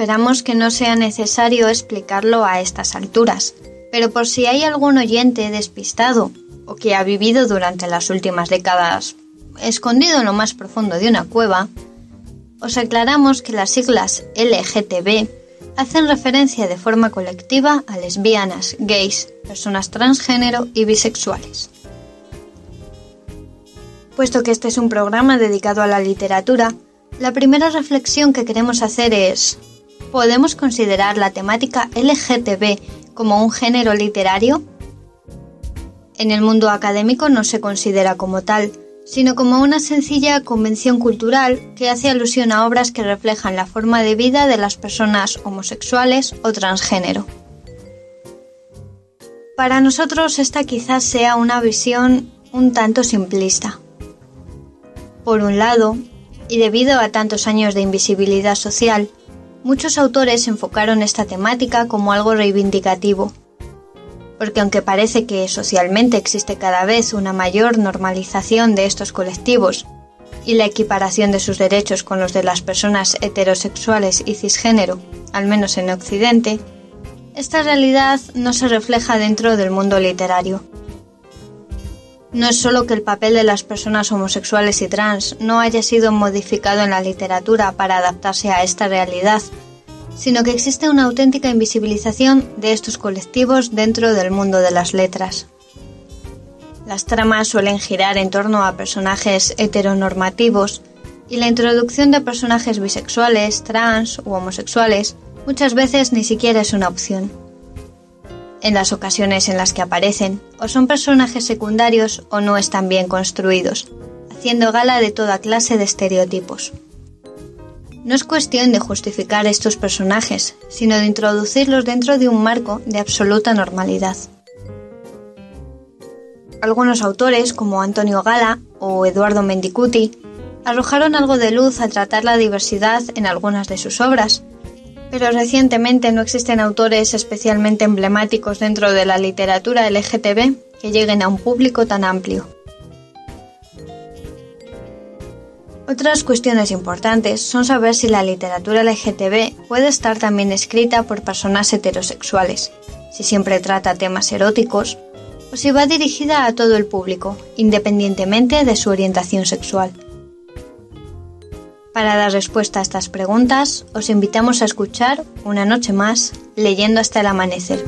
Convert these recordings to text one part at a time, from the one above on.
Esperamos que no sea necesario explicarlo a estas alturas, pero por si hay algún oyente despistado o que ha vivido durante las últimas décadas escondido en lo más profundo de una cueva, os aclaramos que las siglas LGTB hacen referencia de forma colectiva a lesbianas, gays, personas transgénero y bisexuales. Puesto que este es un programa dedicado a la literatura, la primera reflexión que queremos hacer es, ¿podemos considerar la temática LGTB como un género literario? En el mundo académico no se considera como tal, sino como una sencilla convención cultural que hace alusión a obras que reflejan la forma de vida de las personas homosexuales o transgénero. Para nosotros esta quizás sea una visión un tanto simplista. Por un lado, y debido a tantos años de invisibilidad social, muchos autores enfocaron esta temática como algo reivindicativo, porque aunque parece que socialmente existe cada vez una mayor normalización de estos colectivos y la equiparación de sus derechos con los de las personas heterosexuales y cisgénero, al menos en Occidente, esta realidad no se refleja dentro del mundo literario. No es solo que el papel de las personas homosexuales y trans no haya sido modificado en la literatura para adaptarse a esta realidad, sino que existe una auténtica invisibilización de estos colectivos dentro del mundo de las letras. Las tramas suelen girar en torno a personajes heteronormativos y la introducción de personajes bisexuales, trans u homosexuales muchas veces ni siquiera es una opción. En las ocasiones en las que aparecen, o son personajes secundarios o no están bien construidos, haciendo gala de toda clase de estereotipos. No es cuestión de justificar estos personajes, sino de introducirlos dentro de un marco de absoluta normalidad. Algunos autores, como Antonio Gala o Eduardo Mendicuti, arrojaron algo de luz al tratar la diversidad en algunas de sus obras, pero recientemente no existen autores especialmente emblemáticos dentro de la literatura LGTB que lleguen a un público tan amplio. Otras cuestiones importantes son saber si la literatura LGTB puede estar también escrita por personas heterosexuales, si siempre trata temas eróticos, o si va dirigida a todo el público, independientemente de su orientación sexual. Para dar respuesta a estas preguntas, os invitamos a escuchar una noche más leyendo hasta el amanecer.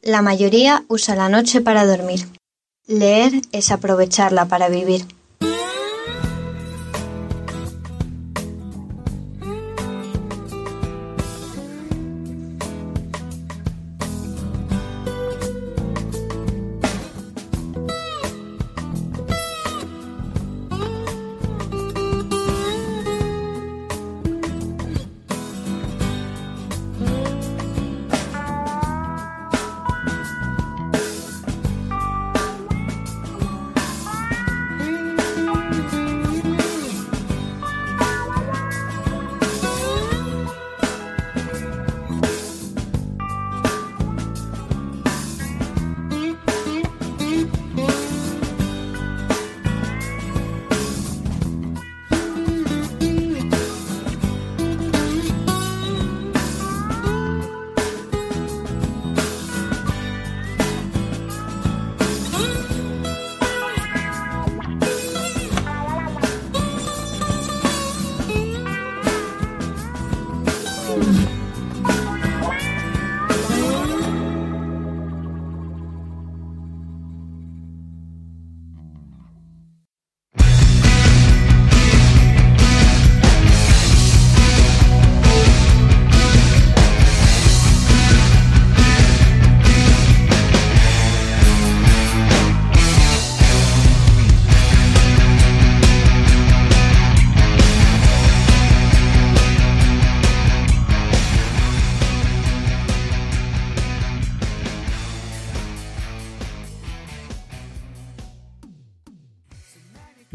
La mayoría usa la noche para dormir. Leer es aprovecharla para vivir.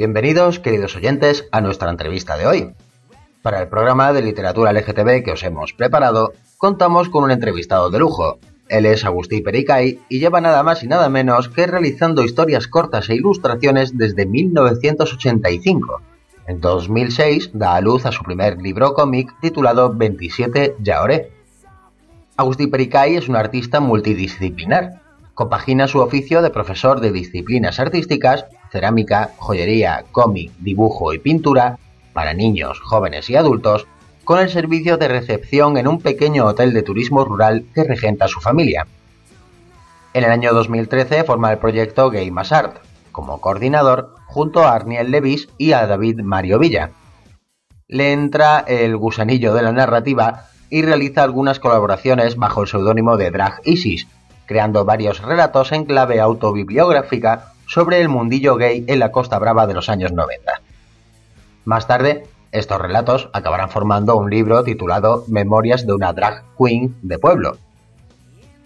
Bienvenidos, queridos oyentes, a nuestra entrevista de hoy. Para el programa de literatura LGTB que os hemos preparado, contamos con un entrevistado de lujo, Él es Agustí Pericay y lleva nada más y nada menos que realizando historias cortas e ilustraciones desde 1985. En 2006 da a luz a su primer libro cómic titulado 27 Yaoré. Agustí Pericay es un artista multidisciplinar. Compagina su oficio de profesor de disciplinas artísticas, cerámica, joyería, cómic, dibujo y pintura para niños, jóvenes y adultos con el servicio de recepción en un pequeño hotel de turismo rural que regenta su familia. En el año 2013 forma el proyecto Gay Art, como coordinador, junto a Arniel Levis y a David Mario Villa. Le entra el gusanillo de la narrativa y realiza algunas colaboraciones bajo el seudónimo de Drag Isis, creando varios relatos en clave autobibliográfica sobre el mundillo gay en la Costa Brava de los años 90. Más tarde, estos relatos acabarán formando un libro titulado Memorias de una drag queen de pueblo.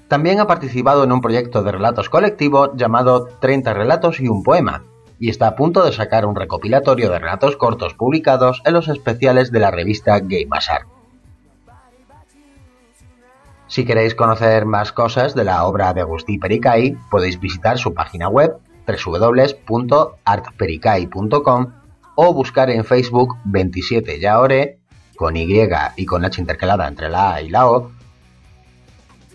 También ha participado en un proyecto de relatos colectivo llamado 30 relatos y un poema, y está a punto de sacar un recopilatorio de relatos cortos publicados en los especiales de la revista Game Art. Si queréis conocer más cosas de la obra de Agustí Pericay, podéis visitar su página web www.artpericay.com o buscar en Facebook 27 Yaore con Y y con H intercalada entre la A y la O.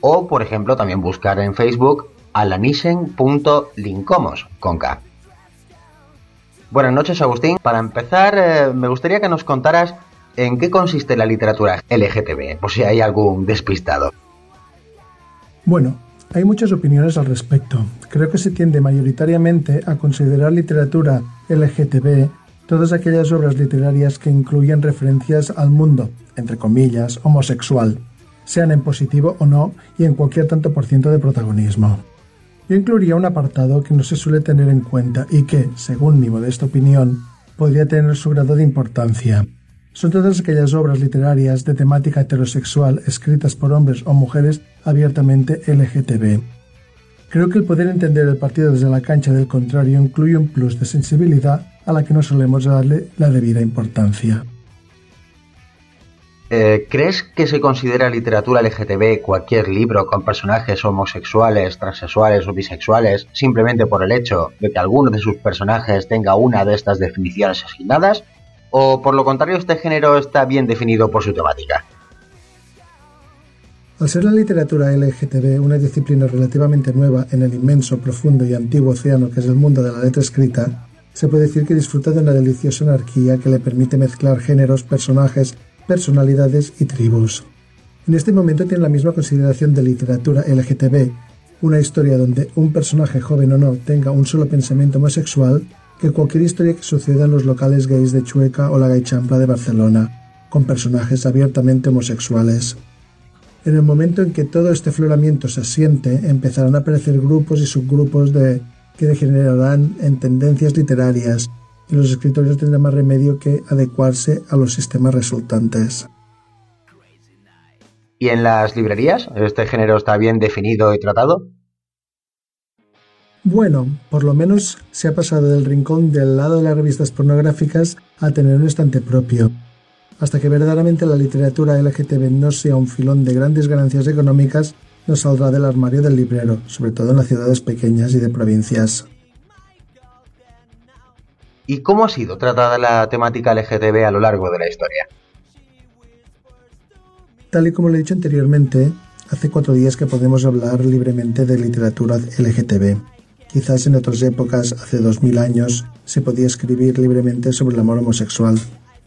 O, por ejemplo, también buscar en Facebook alanisen.lincomos con K. Buenas noches, Agustín. Para empezar, eh, me gustaría que nos contaras en qué consiste la literatura LGTB, por si hay algún despistado. Bueno, hay muchas opiniones al respecto. Creo que se tiende mayoritariamente a considerar literatura LGTB todas aquellas obras literarias que incluyen referencias al mundo, entre comillas, homosexual, sean en positivo o no y en cualquier tanto por ciento de protagonismo. Yo incluiría un apartado que no se suele tener en cuenta y que, según mi modesta opinión, podría tener su grado de importancia. Son todas aquellas obras literarias de temática heterosexual escritas por hombres o mujeres abiertamente LGTB. Creo que el poder entender el partido desde la cancha del contrario incluye un plus de sensibilidad a la que no solemos darle la debida importancia. Eh, ¿Crees que se considera literatura LGTB cualquier libro con personajes homosexuales, transexuales o bisexuales simplemente por el hecho de que alguno de sus personajes tenga una de estas definiciones asignadas? ¿O por lo contrario este género está bien definido por su temática? Al ser la literatura LGTB una disciplina relativamente nueva en el inmenso, profundo y antiguo océano que es el mundo de la letra escrita, se puede decir que disfruta de una deliciosa anarquía que le permite mezclar géneros, personajes, personalidades y tribus. En este momento tiene la misma consideración de literatura LGTB, una historia donde un personaje joven o no tenga un solo pensamiento homosexual, que cualquier historia que suceda en los locales gays de Chueca o la Gay Champla de Barcelona, con personajes abiertamente homosexuales. En el momento en que todo este floramiento se asiente, empezarán a aparecer grupos y subgrupos de que degenerarán en tendencias literarias y los escritores tendrán más remedio que adecuarse a los sistemas resultantes. ¿Y en las librerías? ¿Este género está bien definido y tratado? Bueno, por lo menos se ha pasado del rincón del lado de las revistas pornográficas a tener un estante propio. Hasta que verdaderamente la literatura LGTB no sea un filón de grandes ganancias económicas, no saldrá del armario del librero, sobre todo en las ciudades pequeñas y de provincias. ¿Y cómo ha sido tratada la temática LGTB a lo largo de la historia? Tal y como le he dicho anteriormente, hace cuatro días que podemos hablar libremente de literatura LGTB. Quizás en otras épocas, hace dos mil años, se podía escribir libremente sobre el amor homosexual,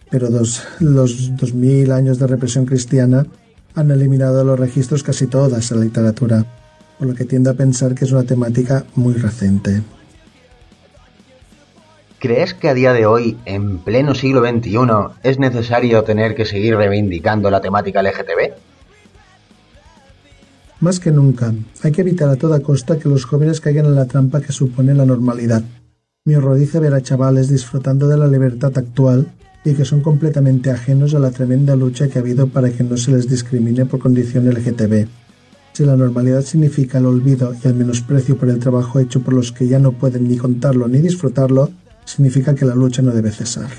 pero los dos mil años de represión cristiana han eliminado los registros casi toda esa literatura, por lo que tiendo a pensar que es una temática muy reciente. ¿Crees que a día de hoy, en pleno siglo XXI, es necesario tener que seguir reivindicando la temática LGTB? Más que nunca, hay que evitar a toda costa que los jóvenes caigan en la trampa que supone la normalidad. Me horroriza ver a chavales disfrutando de la libertad actual y que son completamente ajenos a la tremenda lucha que ha habido para que no se les discrimine por condición LGTB. Si la normalidad significa el olvido y el menosprecio por el trabajo hecho por los que ya no pueden ni contarlo ni disfrutarlo, significa que la lucha no debe cesar.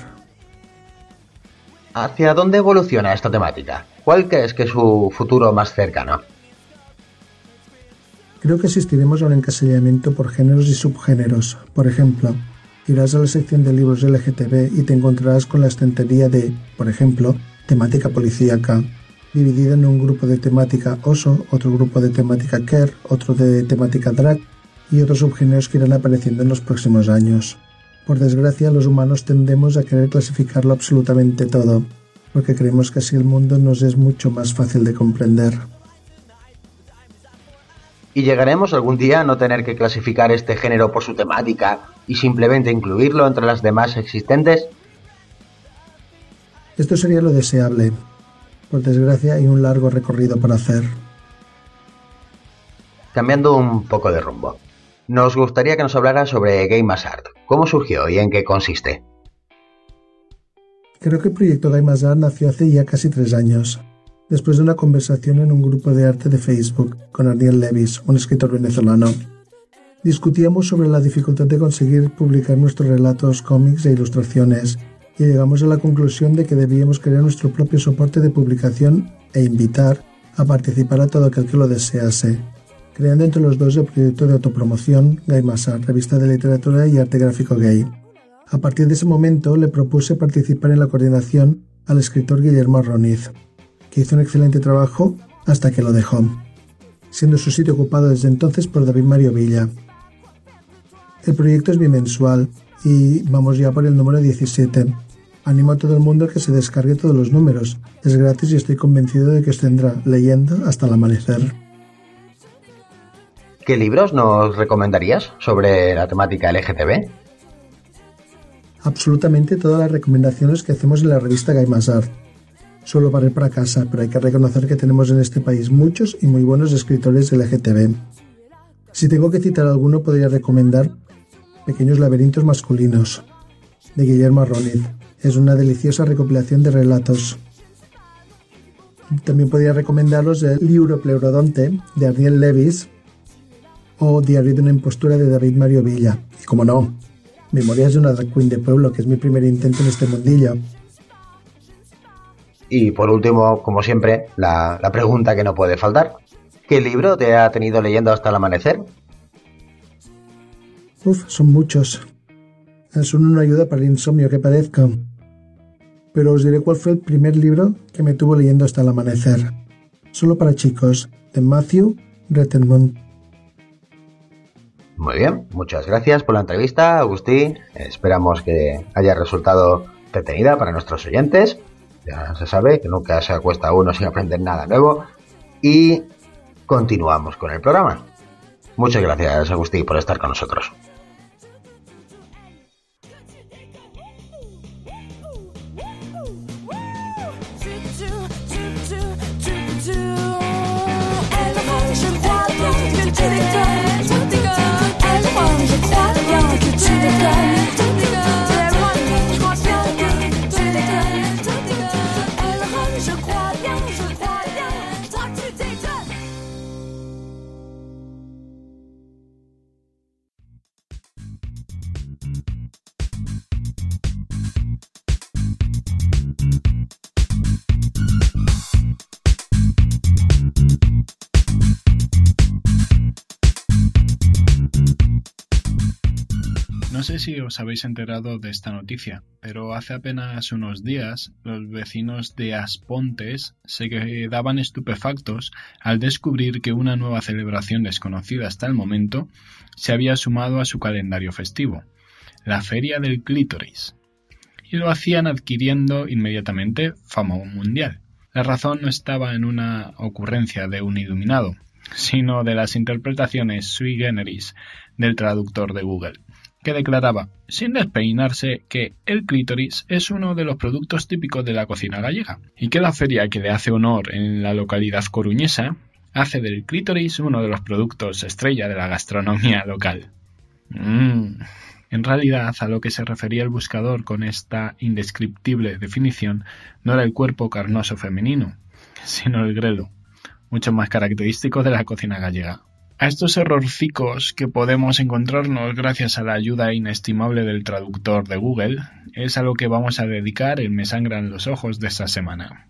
¿Hacia dónde evoluciona esta temática? ¿Cuál crees que es su futuro más cercano? Creo que asistiremos a un encasillamiento por géneros y subgéneros. Por ejemplo, irás a la sección de libros LGTB y te encontrarás con la estantería de, por ejemplo, temática policíaca, dividida en un grupo de temática oso, otro grupo de temática care, otro de temática drag y otros subgéneros que irán apareciendo en los próximos años. Por desgracia, los humanos tendemos a querer clasificarlo absolutamente todo, porque creemos que así el mundo nos es mucho más fácil de comprender. ¿Y llegaremos algún día a no tener que clasificar este género por su temática y simplemente incluirlo entre las demás existentes? Esto sería lo deseable. Por desgracia hay un largo recorrido para hacer. Cambiando un poco de rumbo, nos gustaría que nos hablara sobre Game as Art. ¿Cómo surgió y en qué consiste? Creo que el proyecto Game as Art nació hace ya casi tres años después de una conversación en un grupo de arte de Facebook con Ariel Levis, un escritor venezolano. Discutíamos sobre la dificultad de conseguir publicar nuestros relatos, cómics e ilustraciones, y llegamos a la conclusión de que debíamos crear nuestro propio soporte de publicación e invitar a participar a todo aquel que lo desease, creando entre los dos el proyecto de autopromoción Gay Massa, revista de literatura y arte gráfico gay. A partir de ese momento le propuse participar en la coordinación al escritor Guillermo Arroniz, que hizo un excelente trabajo hasta que lo dejó, siendo su sitio ocupado desde entonces por David Mario Villa. El proyecto es bimensual y vamos ya por el número 17. Animo a todo el mundo a que se descargue todos los números. Es gratis y estoy convencido de que os tendrá leyendo hasta el amanecer. ¿Qué libros nos recomendarías sobre la temática LGTB? Absolutamente todas las recomendaciones que hacemos en la revista Art solo ir para casa, pero hay que reconocer que tenemos en este país muchos y muy buenos escritores LGTB. Si tengo que citar alguno, podría recomendar Pequeños laberintos masculinos, de Guillermo Arroniz. Es una deliciosa recopilación de relatos. También podría recomendaros el libro Pleurodonte, de Ariel Levis, o Diario de una impostura de David Mario Villa. Y como no, Memorias de una drag queen de pueblo, que es mi primer intento en este mundillo. Y por último, como siempre, la, pregunta que no puede faltar. ¿Qué libro te ha tenido leyendo hasta el amanecer? Uf, son muchos. Son una ayuda para el insomnio que parezca. Pero os diré cuál fue el primer libro que me tuvo leyendo hasta el amanecer. Solo para chicos, de Matthew Rettenmund. Muy bien, muchas gracias por la entrevista, Agustín. Esperamos que haya resultado entretenida para nuestros oyentes. Ya se sabe que nunca se acuesta uno sin aprender nada nuevo. Y continuamos con el programa. Muchas gracias, Agustín, por estar con nosotros. Si os habéis enterado de esta noticia, pero hace apenas unos días los vecinos de Aspontes se quedaban estupefactos al descubrir que una nueva celebración desconocida hasta el momento se había sumado a su calendario festivo, la Feria del Clítoris. Y lo hacían adquiriendo inmediatamente fama mundial. La razón no estaba en una ocurrencia de un iluminado, sino de las interpretaciones sui generis del traductor de Google que declaraba, sin despeinarse, que el clítoris es uno de los productos típicos de la cocina gallega, y que la feria que le hace honor en la localidad coruñesa hace del clítoris uno de los productos estrella de la gastronomía local. Mm. En realidad, a lo que se refería el buscador con esta indescriptible definición no era el cuerpo carnoso femenino, sino el grelo, mucho más característico de la cocina gallega. A estos errorcicos que podemos encontrarnos gracias a la ayuda inestimable del traductor de Google es a lo que vamos a dedicar el Me sangran los ojos de esta semana.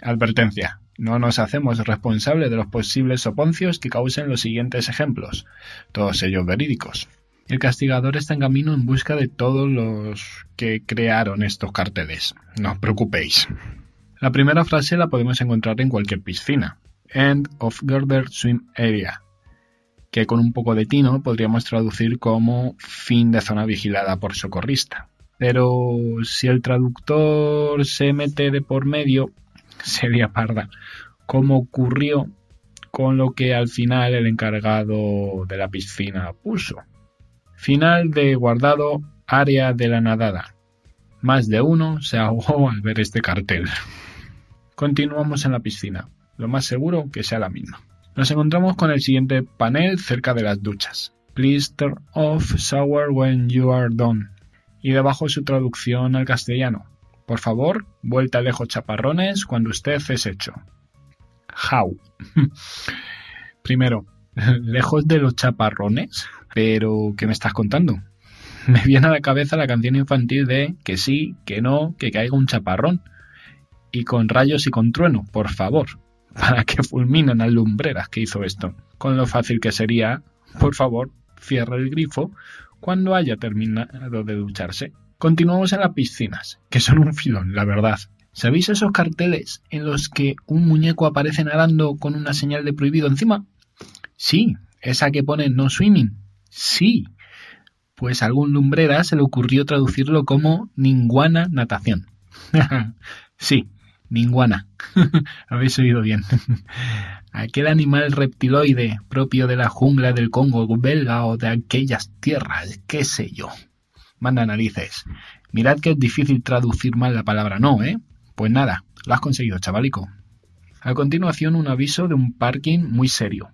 Advertencia. No nos hacemos responsables de los posibles soponcios que causen los siguientes ejemplos, todos ellos verídicos. El castigador está en camino en busca de todos los que crearon estos carteles. No os preocupéis. La primera frase la podemos encontrar en cualquier piscina. End of Girder Swim Area, que con un poco de tino podríamos traducir como fin de zona vigilada por socorrista. Pero si el traductor se mete de por medio, sería parda, como ocurrió con lo que al final el encargado de la piscina puso. Final de guardado área de la nadada. Más de uno se ahogó al ver este cartel. Continuamos en la piscina. Lo más seguro que sea la misma. Nos encontramos con el siguiente panel cerca de las duchas. Please turn off shower when you are done. Y debajo su traducción al castellano. Por favor, vuelta lejos chaparrones cuando usted es hecho. How. Primero, lejos de los chaparrones. Pero, ¿qué me estás contando? Me viene a la cabeza la canción infantil de que sí, que no, que caiga un chaparrón. Y con rayos y con trueno, por favor para que fulminen a lumbreras que hizo esto, con lo fácil que sería, por favor, cierre el grifo cuando haya terminado de ducharse. Continuamos en las piscinas, que son un filón, la verdad. ¿Sabéis esos carteles en los que un muñeco aparece nadando con una señal de prohibido encima? Sí, esa que pone no swimming. Sí. Pues a algún lumbrera se le ocurrió traducirlo como ninguana natación. sí, Ninguana. Habéis oído bien. Aquel animal reptiloide propio de la jungla del Congo belga o de aquellas tierras, qué sé yo. Manda narices. Mirad que es difícil traducir mal la palabra no, ¿eh? Pues nada, lo has conseguido, chavalico. A continuación, un aviso de un parking muy serio.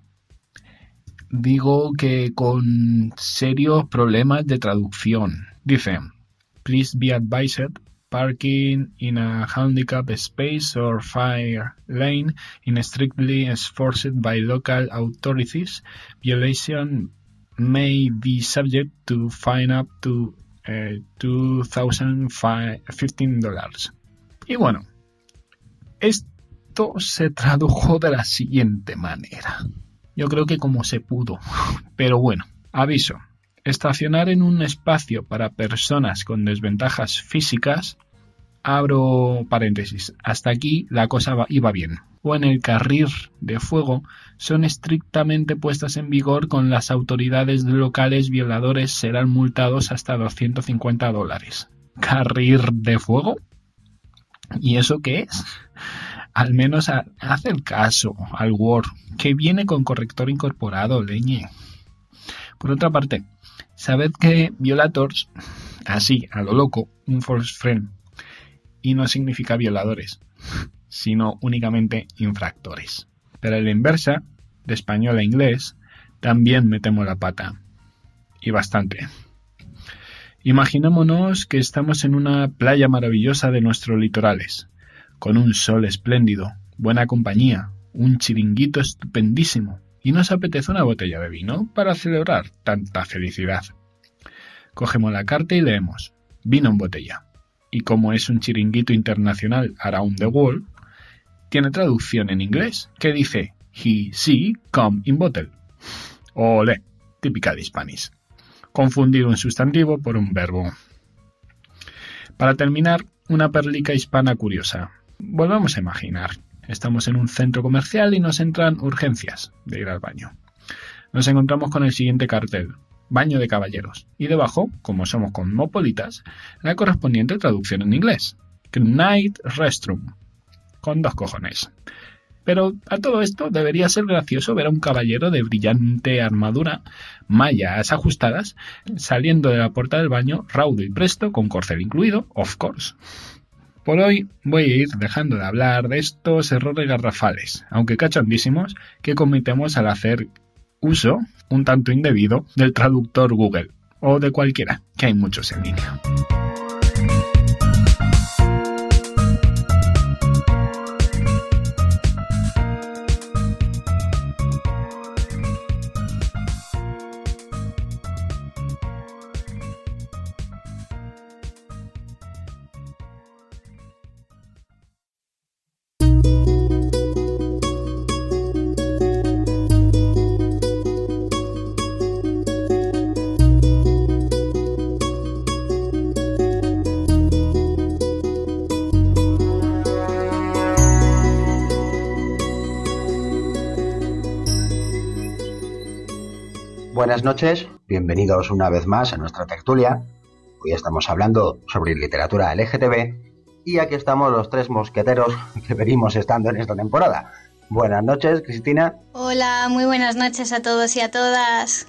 Digo que con serios problemas de traducción. Dice, please be advised parking in a handicapped space or fire lane in strictly enforced by local authorities, violation may be subject to fine up to uh, $2,015. Y bueno, esto se tradujo de la siguiente manera. Yo creo que como se pudo. Pero bueno, aviso. Estacionar en un espacio para personas con desventajas físicas, abro paréntesis, hasta aquí la cosa iba bien, o en el carril de fuego son estrictamente puestas en vigor con las autoridades locales violadores serán multados hasta 250 dólares. ¿Carril de fuego? ¿Y eso qué es? Al menos haz el caso al Word, que viene con corrector incorporado, leñe. Por otra parte, Sabed que violators, así, a lo loco, un false friend, y no significa violadores, sino únicamente infractores. Pero la inversa, de español a inglés, también metemos la pata. Y bastante. Imaginémonos que estamos en una playa maravillosa de nuestros litorales, con un sol espléndido, buena compañía, un chiringuito estupendísimo, y nos apetece una botella de vino para celebrar tanta felicidad. Cogemos la carta y leemos vino en botella. Y como es un chiringuito internacional around the world, tiene traducción en inglés que dice he, she, come in bottle. Ole, típica de Spanish. Confundir un sustantivo por un verbo. Para terminar, una perlica hispana curiosa. Volvamos a imaginar. Estamos en un centro comercial y nos entran urgencias de ir al baño. Nos encontramos con el siguiente cartel. Baño de caballeros. Y debajo, como somos cosmopolitas, la correspondiente traducción en inglés. Night Restroom. Con dos cojones. Pero a todo esto debería ser gracioso ver a un caballero de brillante armadura, mallas ajustadas, saliendo de la puerta del baño, raudo y presto, con corcel incluido, of course. Por hoy voy a ir dejando de hablar de estos errores garrafales, aunque cachondísimos, que cometemos al hacer uso, un tanto indebido, del traductor Google, o de cualquiera, que hay muchos en línea. Buenas noches, bienvenidos una vez más a nuestra tertulia. Hoy estamos hablando sobre literatura LGTB y aquí estamos los tres mosqueteros que venimos estando en esta temporada. Buenas noches, Cristina. Hola, muy buenas noches a todos y a todas.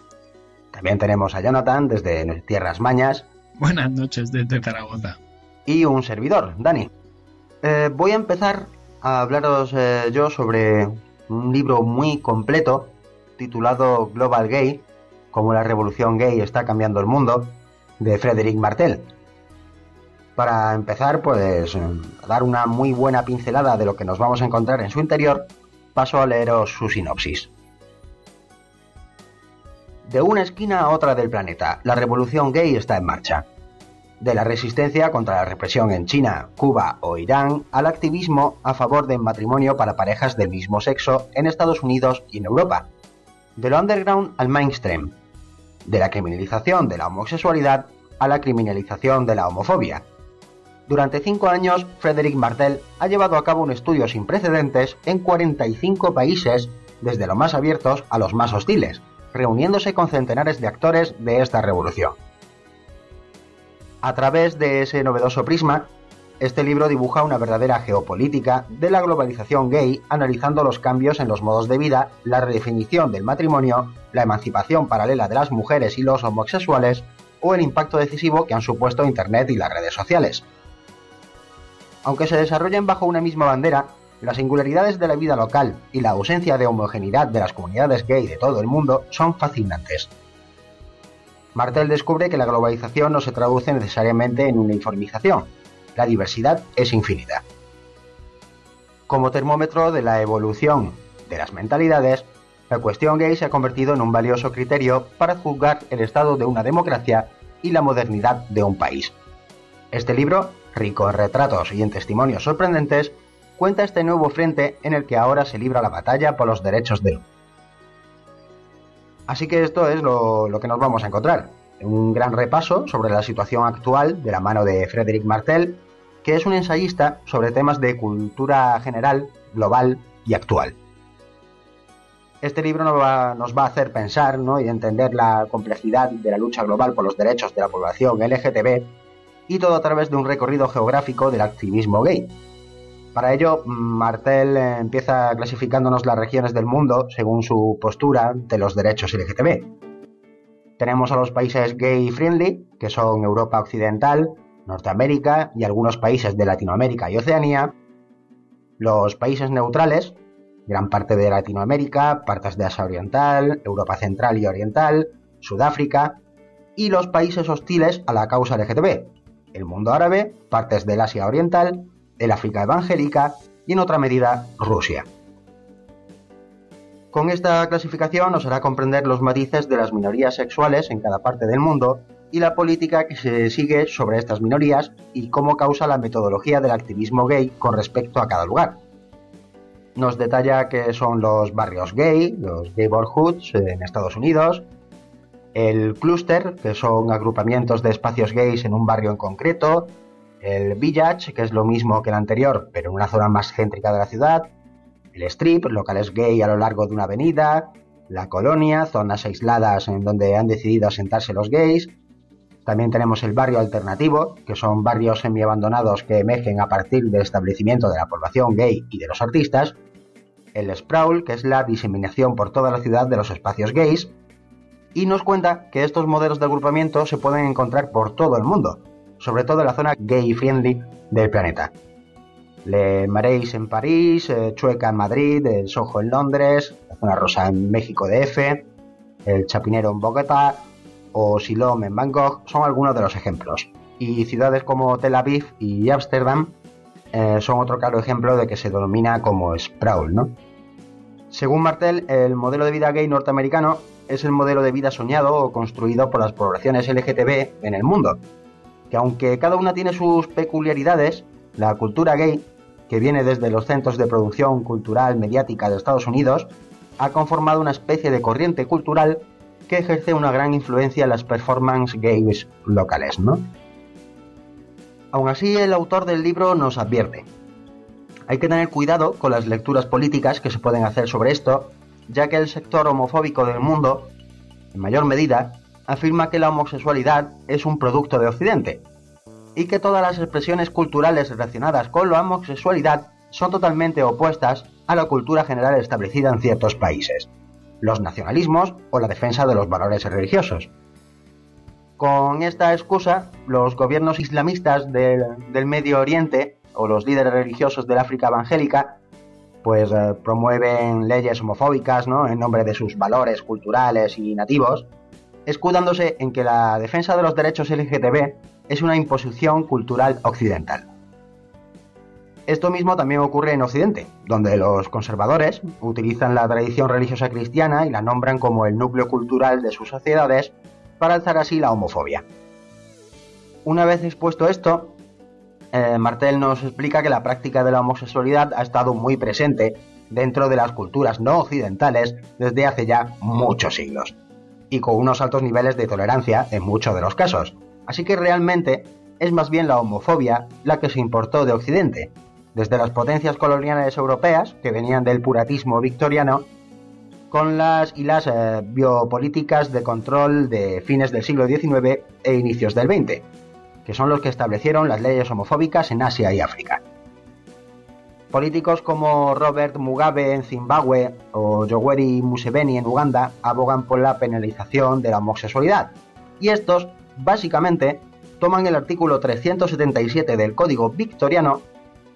También tenemos a Jonathan desde Tierras Mañas. Buenas noches desde Zaragoza. Y un servidor, Dani. Eh, voy a empezar a hablaros eh, yo sobre un libro muy completo titulado Global Gay, como la revolución gay está cambiando el mundo, de Frederick Martel. Para empezar, pues dar una muy buena pincelada de lo que nos vamos a encontrar en su interior, paso a leeros su sinopsis. De una esquina a otra del planeta, la revolución gay está en marcha. De la resistencia contra la represión en China, Cuba o Irán al activismo a favor del matrimonio para parejas del mismo sexo en Estados Unidos y en Europa. De lo underground al mainstream, de la criminalización de la homosexualidad a la criminalización de la homofobia. Durante cinco años, Frederick Martel ha llevado a cabo un estudio sin precedentes en 45 países, desde los más abiertos a los más hostiles, reuniéndose con centenares de actores de esta revolución. A través de ese novedoso prisma, este libro dibuja una verdadera geopolítica de la globalización gay, analizando los cambios en los modos de vida, la redefinición del matrimonio, la emancipación paralela de las mujeres y los homosexuales, o el impacto decisivo que han supuesto Internet y las redes sociales. Aunque se desarrollen bajo una misma bandera, las singularidades de la vida local y la ausencia de homogeneidad de las comunidades gay de todo el mundo son fascinantes. Martel descubre que la globalización no se traduce necesariamente en uniformización, la diversidad es infinita. Como termómetro de la evolución de las mentalidades, la cuestión gay se ha convertido en un valioso criterio para juzgar el estado de una democracia y la modernidad de un país. Este libro, rico en retratos y en testimonios sorprendentes, cuenta este nuevo frente en el que ahora se libra la batalla por los derechos del Así que esto es lo, lo, que nos vamos a encontrar. Un gran repaso sobre la situación actual de la mano de Frederick Martel que es un ensayista sobre temas de cultura general, global y actual. Este libro nos va, a hacer pensar ¿no? y entender la complejidad de la lucha global por los derechos de la población LGTB y todo a través de un recorrido geográfico del activismo gay. Para ello, Martel empieza clasificándonos las regiones del mundo según su postura de los derechos LGTB. Tenemos a los países gay friendly, que son Europa Occidental, Norteamérica y algunos países de Latinoamérica y Oceanía, los países neutrales, gran parte de Latinoamérica, partes de Asia Oriental, Europa Central y Oriental, Sudáfrica, y los países hostiles a la causa LGTB, el mundo árabe, partes del Asia Oriental, el África Evangélica y en otra medida Rusia. Con esta clasificación nos hará comprender los matices de las minorías sexuales en cada parte del mundo y la política que se sigue sobre estas minorías y cómo causa la metodología del activismo gay con respecto a cada lugar. Nos detalla que son los barrios gay, los neighborhoods en Estados Unidos, el cluster, que son agrupamientos de espacios gays en un barrio en concreto, el village, que es lo mismo que el anterior, pero en una zona más céntrica de la ciudad, el strip, locales gay a lo largo de una avenida, la colonia, zonas aisladas en donde han decidido asentarse los gays, también tenemos el barrio alternativo, que son barrios semi-abandonados que emergen a partir del establecimiento de la población gay y de los artistas. El sprawl, que es la diseminación por toda la ciudad de los espacios gays. Y nos cuenta que estos modelos de agrupamiento se pueden encontrar por todo el mundo, sobre todo en la zona gay-friendly del planeta. Le Marais en París, eh, Chueca en Madrid, el Soho en Londres, la zona rosa en México DF, el Chapinero en Bogotá, o Siloam en Bangkok son algunos de los ejemplos. Y ciudades como Tel Aviv y Ámsterdam eh, son otro claro ejemplo de que se denomina como sprawl, ¿no? Según Martel, el modelo de vida gay norteamericano es el modelo de vida soñado o construido por las poblaciones LGTB en el mundo, que aunque cada una tiene sus peculiaridades, la cultura gay, que viene desde los centros de producción cultural mediática de Estados Unidos, ha conformado una especie de corriente cultural que ejerce una gran influencia en las performances gays locales, ¿no? Aún así, el autor del libro nos advierte. Hay que tener cuidado con las lecturas políticas que se pueden hacer sobre esto, ya que el sector homofóbico del mundo en mayor medida, afirma que la homosexualidad es un producto de Occidente y que todas las expresiones culturales relacionadas con la homosexualidad son totalmente opuestas a la cultura general establecida en ciertos países, los nacionalismos o la defensa de los valores religiosos. Con esta excusa, los gobiernos islamistas del, Medio Oriente o los líderes religiosos del África evangélica pues eh, promueven leyes homofóbicas ¿no? en nombre de sus valores culturales y nativos, escudándose en que la defensa de los derechos LGTB es una imposición cultural occidental. Esto mismo también ocurre en Occidente, donde los conservadores utilizan la tradición religiosa cristiana y la nombran como el núcleo cultural de sus sociedades para alzar así la homofobia. Una vez expuesto esto, eh, Martel nos explica que la práctica de la homosexualidad ha estado muy presente dentro de las culturas no occidentales desde hace ya muchos siglos, y con unos altos niveles de tolerancia en muchos de los casos. Así que realmente es más bien la homofobia la que se importó de Occidente, desde las potencias coloniales europeas, que venían del puratismo victoriano, con las y las eh, biopolíticas de control de fines del siglo XIX e inicios del XX, que son los que establecieron las leyes homofóbicas en Asia y África. Políticos como Robert Mugabe en Zimbabue o Yoweri Museveni en Uganda abogan por la penalización de la homosexualidad, y estos, básicamente, toman el artículo 377 del Código Victoriano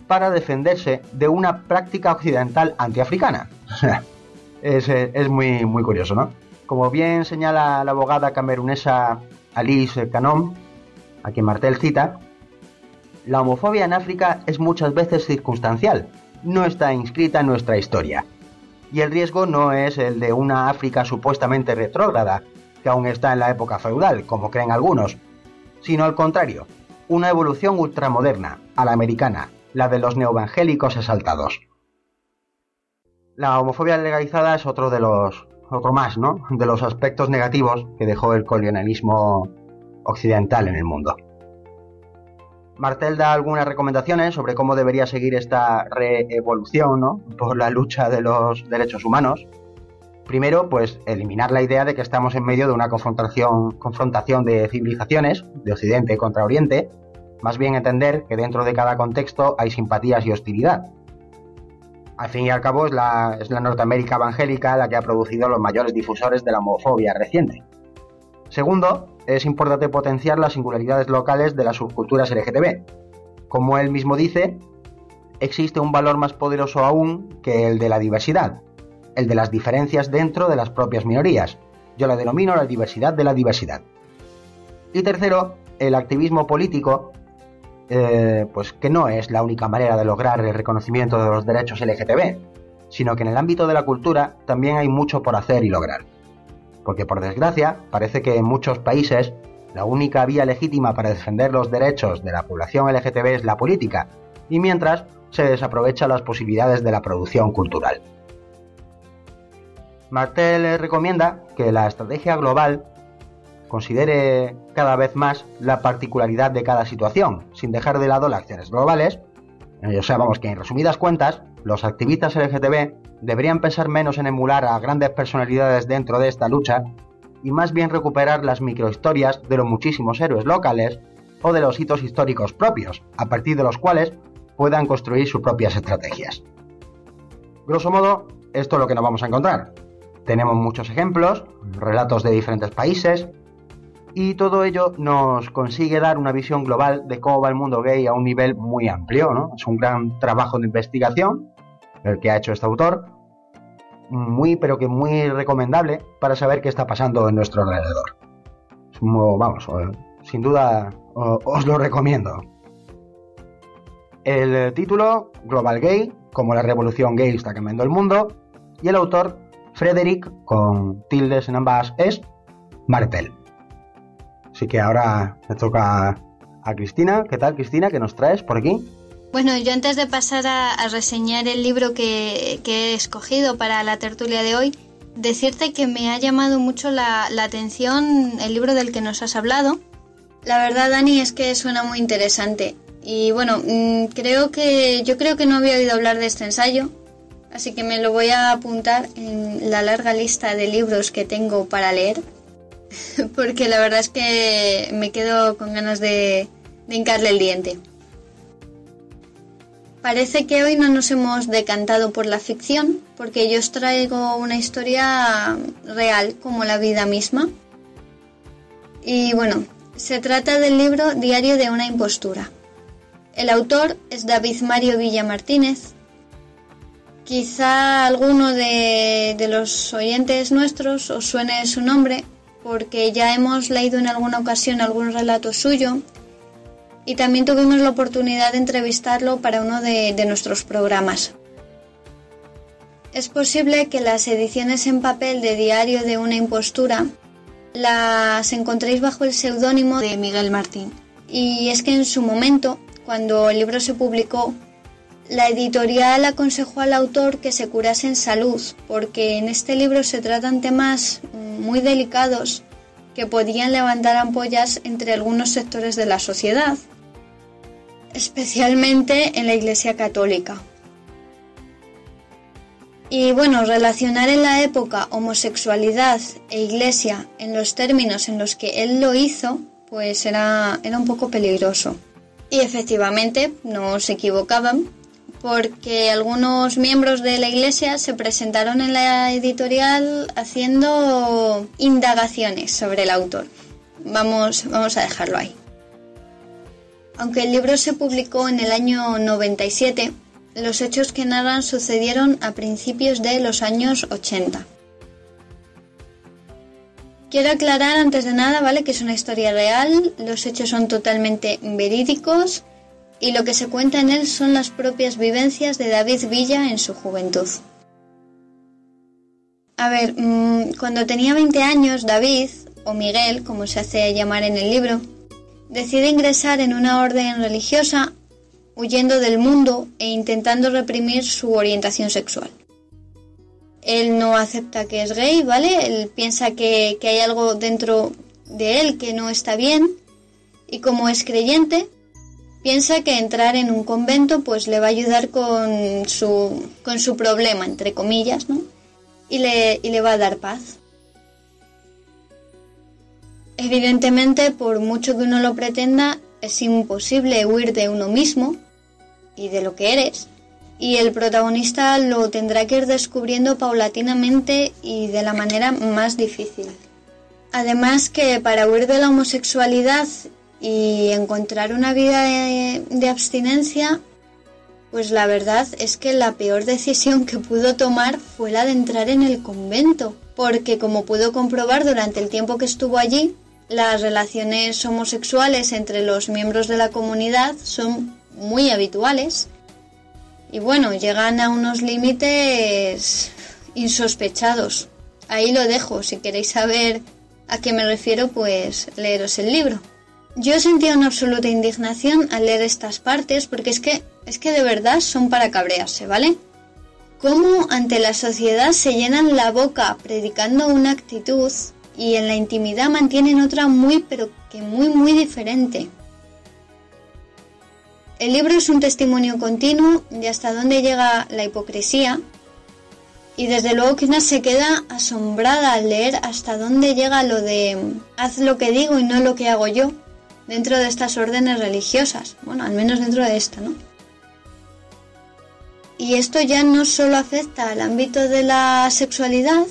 para defenderse de una práctica occidental antiafricana. es, es muy, muy curioso, ¿no? Como bien señala la abogada camerunesa Alice Canon, a quien Martel cita, la homofobia en África es muchas veces circunstancial, no está inscrita en nuestra historia. Y el riesgo no es el de una África supuestamente retrógrada, que aún está en la época feudal, como creen algunos, sino al contrario, una evolución ultramoderna, a la americana, la de los neoevangélicos exaltados. La homofobia legalizada es otro de los otro más, ¿no? De los aspectos negativos que dejó el colonialismo occidental en el mundo. Martel da algunas recomendaciones sobre cómo debería seguir esta reevolución, ¿no? Por la lucha de los derechos humanos. Primero, pues eliminar la idea de que estamos en medio de una confrontación, de civilizaciones, de Occidente contra Oriente, más bien entender que dentro de cada contexto hay simpatías y hostilidad. Al fin y al cabo es la Norteamérica evangélica la que ha producido los mayores difusores de la homofobia reciente. Segundo, es importante potenciar las singularidades locales de las subculturas LGTB. Como él mismo dice, existe un valor más poderoso aún que el de la diversidad, el de las diferencias dentro de las propias minorías. Yo la denomino la diversidad de la diversidad. Y tercero, el activismo político eh, pues que no es la única manera de lograr el reconocimiento de los derechos LGTB, sino que en el ámbito de la cultura también hay mucho por hacer y lograr. Porque por desgracia, parece que en muchos países la única vía legítima para defender los derechos de la población LGTB es la política, y mientras se desaprovechan las posibilidades de la producción cultural. Martel recomienda que la estrategia global considere cada vez más la particularidad de cada situación, sin dejar de lado las acciones globales. Eh, o sea, vamos, que en resumidas cuentas, los activistas LGTB deberían pensar menos en emular a grandes personalidades dentro de esta lucha y más bien recuperar las microhistorias de los muchísimos héroes locales o de los hitos históricos propios, a partir de los cuales puedan construir sus propias estrategias. Grosso modo, esto es lo que nos vamos a encontrar. Tenemos muchos ejemplos, relatos de diferentes países, y todo ello nos consigue dar una visión global de cómo va el mundo gay a un nivel muy amplio, ¿no? Es un gran trabajo de investigación el que ha hecho este autor, muy pero que muy recomendable para saber qué está pasando en nuestro alrededor. Vamos, sin duda os lo recomiendo. El título, Global Gay, como la revolución gay está cambiando el mundo, y el autor, Frederick, con tildes en ambas es, Martel. Así que ahora me toca a Cristina. ¿Qué tal, Cristina? ¿Qué nos traes por aquí? Bueno, yo antes de pasar a, reseñar el libro que, he escogido para la tertulia de hoy, decirte que me ha llamado mucho la, atención el libro del que nos has hablado. La verdad, Dani, es que suena muy interesante. Y bueno, mm, creo que yo creo que no había oído hablar de este ensayo, así que me lo voy a apuntar en la larga lista de libros que tengo para leer porque la verdad es que me quedo con ganas de, hincarle el diente. Parece que hoy no nos hemos decantado por la ficción, porque yo os traigo una historia real como la vida misma. Y bueno, se trata del libro Diario de una impostura. El autor es David Mario Villa Martínez. Quizá alguno de, los oyentes nuestros os suene su nombre, porque ya hemos leído en alguna ocasión algún relato suyo y también tuvimos la oportunidad de entrevistarlo para uno de, nuestros programas. Es posible que las ediciones en papel de Diario de una impostura las encontréis bajo el seudónimo de Miguel Martín. Y es que en su momento, cuando el libro se publicó, la editorial aconsejó al autor que se curase en salud, porque en este libro se tratan temas muy delicados que podían levantar ampollas entre algunos sectores de la sociedad, especialmente en la Iglesia Católica. Y bueno, relacionar en la época homosexualidad e iglesia en los términos en los que él lo hizo, pues era, era un poco peligroso. Y efectivamente, no se equivocaban, porque algunos miembros de la iglesia se presentaron en la editorial haciendo indagaciones sobre el autor. Vamos, vamos a dejarlo ahí. Aunque el libro se publicó en el año 97, los hechos que narran sucedieron a principios de los años 80. Quiero aclarar antes de nada, ¿vale? Que es una historia real, los hechos son totalmente verídicos y lo que se cuenta en él son las propias vivencias de David Villa en su juventud. A ver, mm, cuando tenía 20 años, David, o Miguel, como se hace llamar en el libro, decide ingresar en una orden religiosa huyendo del mundo e intentando reprimir su orientación sexual. Él no acepta que es gay, ¿vale? Él piensa que, hay algo dentro de él que no está bien y como es creyente, piensa que entrar en un convento pues le va a ayudar con su, con su problema, entre comillas, ¿no? Y le, y le va a dar paz. Evidentemente, por mucho que uno lo pretenda, es imposible huir de uno mismo y de lo que eres. Y el protagonista lo tendrá que ir descubriendo paulatinamente y de la manera más difícil. Además que para huir de la homosexualidad y encontrar una vida de, abstinencia, pues la verdad es que la peor decisión que pudo tomar fue la de entrar en el convento, porque como pudo comprobar durante el tiempo que estuvo allí, las relaciones homosexuales entre los miembros de la comunidad son muy habituales y bueno, llegan a unos límites insospechados. Ahí lo dejo, si queréis saber a qué me refiero, pues leeros el libro. Yo sentía una absoluta indignación al leer estas partes porque es que es que de verdad son para cabrearse, ¿vale? Cómo ante la sociedad se llenan la boca predicando una actitud y en la intimidad mantienen otra muy pero que muy muy diferente. El libro es un testimonio continuo de hasta dónde llega la hipocresía y desde luego que una se queda asombrada al leer hasta dónde llega lo de haz lo que digo y no lo que hago yo dentro de estas órdenes religiosas, bueno, al menos dentro de esta, ¿no? Y esto ya no solo afecta al ámbito de la sexualidad,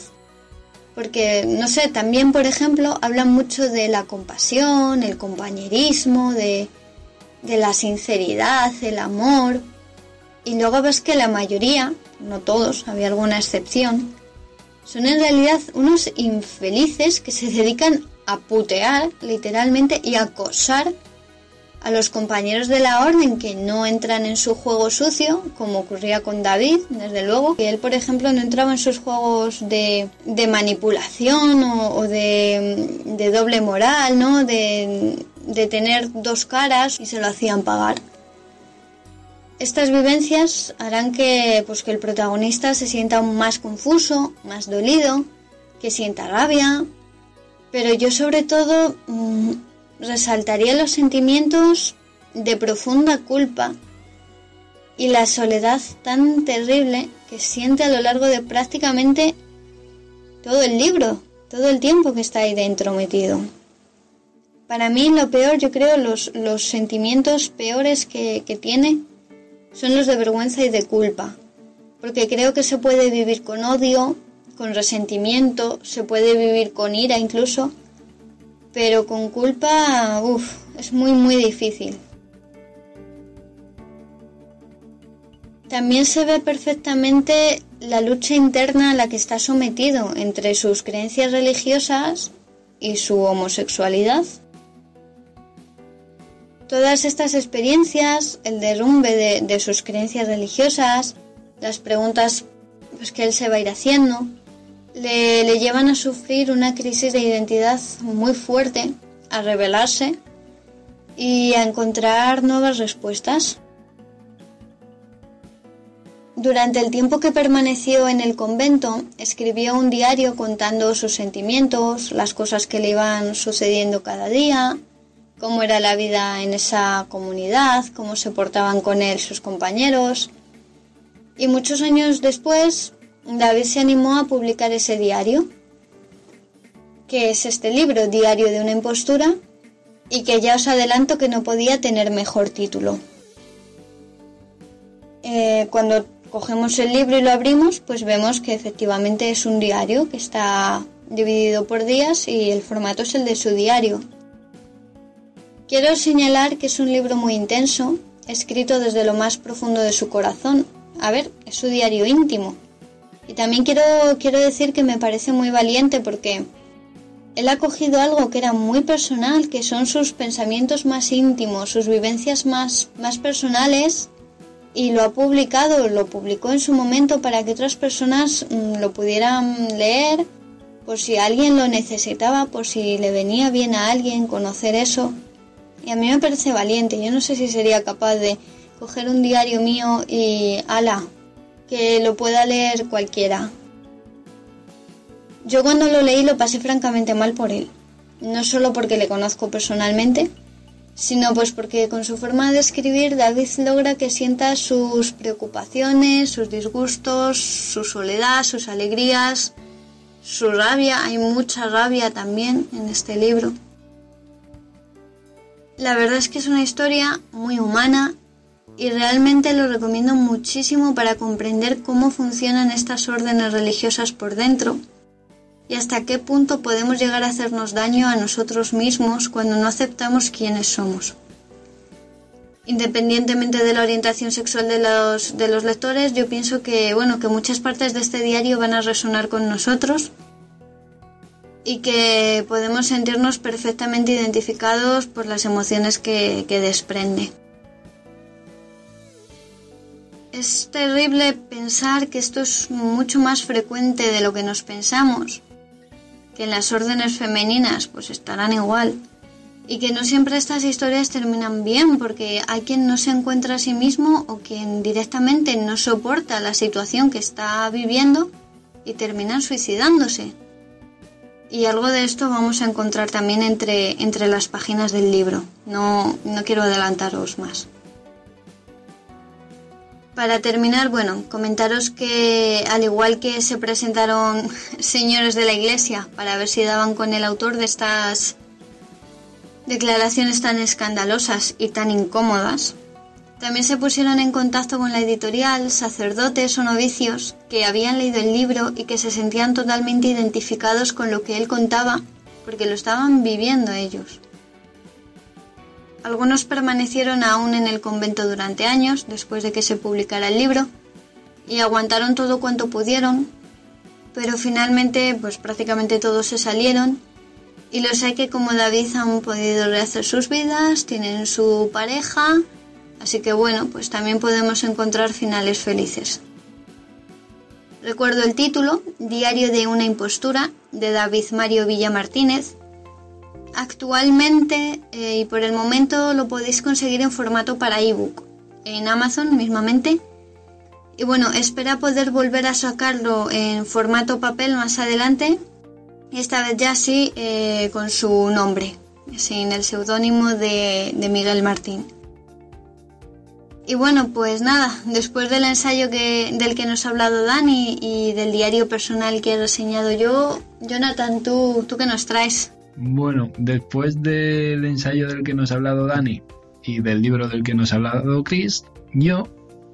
porque, no sé, también, por ejemplo, hablan mucho de la compasión, el compañerismo, de, de la sinceridad, el amor. Y luego ves que la mayoría, no todos, había alguna excepción, son en realidad unos infelices que se dedican a putear, literalmente, y acosar a los compañeros de la orden que no entran en su juego sucio, como ocurría con David, desde luego, que él, por ejemplo, no entraba en sus juegos de, manipulación o, de, doble moral, ¿no? De, de tener dos caras y se lo hacían pagar. Estas vivencias harán que, pues, que el protagonista se sienta más confuso, más dolido, que sienta rabia, pero yo sobre todo mm, resaltaría los sentimientos de profunda culpa y la soledad tan terrible que siente a lo largo de prácticamente todo el libro, todo el tiempo que está ahí dentro metido. Para mí lo peor, yo creo, los, los sentimientos peores que, que tiene son los de vergüenza y de culpa, porque creo que se puede vivir con odio, con resentimiento, se puede vivir con ira incluso, pero con culpa, uff, es muy muy difícil. También se ve perfectamente la lucha interna a la que está sometido entre sus creencias religiosas y su homosexualidad. Todas estas experiencias, el derrumbe de, sus creencias religiosas, las preguntas pues, que él se va a ir haciendo, le, le llevan a sufrir una crisis de identidad muy fuerte, a rebelarse y a encontrar nuevas respuestas. Durante el tiempo que permaneció en el convento, escribió un diario contando sus sentimientos, las cosas que le iban sucediendo cada día, cómo era la vida en esa comunidad, cómo se portaban con él sus compañeros. Y muchos años después, David se animó a publicar ese diario, que es este libro, Diario de una impostura, y que ya os adelanto que no podía tener mejor título. Eh, cuando cogemos el libro y lo abrimos, pues vemos que efectivamente es un diario que está dividido por días y el formato es el de su diario. Quiero señalar que es un libro muy intenso, escrito desde lo más profundo de su corazón. A ver, es su diario íntimo. Y también quiero, quiero decir que me parece muy valiente porque él ha cogido algo que era muy personal, que son sus pensamientos más íntimos, sus vivencias más, más personales y lo ha publicado, lo publicó en su momento para que otras personas mm, lo pudieran leer, por si alguien lo necesitaba, por si le venía bien a alguien conocer eso. Y a mí me parece valiente, yo no sé si sería capaz de coger un diario mío y ala, que lo pueda leer cualquiera. Yo cuando lo leí lo pasé francamente mal por él, no solo porque le conozco personalmente, sino pues porque con su forma de escribir David logra que sienta sus preocupaciones, sus disgustos, su soledad, sus alegrías, su rabia, hay mucha rabia también en este libro. La verdad es que es una historia muy humana y realmente lo recomiendo muchísimo para comprender cómo funcionan estas órdenes religiosas por dentro y hasta qué punto podemos llegar a hacernos daño a nosotros mismos cuando no aceptamos quiénes somos. Independientemente de la orientación sexual de los, de los lectores, yo pienso que, bueno, que muchas partes de este diario van a resonar con nosotros y que podemos sentirnos perfectamente identificados por las emociones que, que desprende. Es terrible pensar que esto es mucho más frecuente de lo que nos pensamos que en las órdenes femeninas pues estarán igual y que no siempre estas historias terminan bien porque hay quien no se encuentra a sí mismo o quien directamente no soporta la situación que está viviendo y terminan suicidándose. Y algo de esto vamos a encontrar también entre, entre las páginas del libro. No, no quiero adelantaros más. Para terminar, bueno, comentaros que al igual que se presentaron señores de la iglesia para ver si daban con el autor de estas declaraciones tan escandalosas y tan incómodas, también se pusieron en contacto con la editorial sacerdotes o novicios que habían leído el libro y que se sentían totalmente identificados con lo que él contaba porque lo estaban viviendo ellos. Algunos permanecieron aún en el convento durante años después de que se publicara el libro y aguantaron todo cuanto pudieron, pero finalmente pues prácticamente todos se salieron y los hay que como David han podido rehacer sus vidas, tienen su pareja, así que bueno, pues también podemos encontrar finales felices. Recuerdo el título, Diario de una impostura, de David Mario Villa Martínez, Actualmente eh, y por el momento lo podéis conseguir en formato para ebook en Amazon mismamente. Y bueno, espera poder volver a sacarlo en formato papel más adelante. Y esta vez ya sí eh, con su nombre, sin el seudónimo de, Miguel Martín. Y bueno, pues nada, después del ensayo que, del que nos ha hablado Dani y del diario personal que he reseñado yo, Jonathan, ¿tú, ¿tú qué nos traes? Bueno, después del ensayo del que nos ha hablado Dani y del libro del que nos ha hablado Chris, yo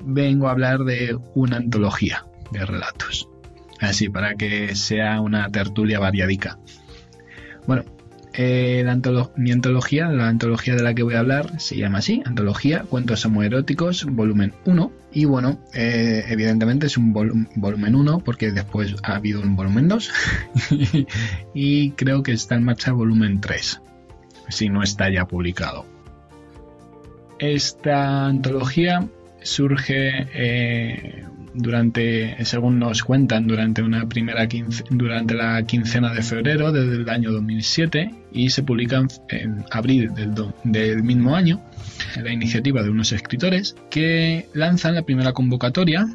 vengo a hablar de una antología de relatos. Así, para que sea una tertulia variadica. Bueno, eh, mi antología, la antología de la que voy a hablar, se llama así, Antología Cuentos Homoeróticos, volumen 1. Y bueno, eh, evidentemente es un volumen 1 porque después ha habido un volumen 2 y creo que está en marcha volumen 3, si no está ya publicado. Esta antología surge eh, durante, según nos cuentan, durante una primera durante la quincena de febrero del año 2007 y se publican en abril del, del mismo año la iniciativa de unos escritores que lanzan la primera convocatoria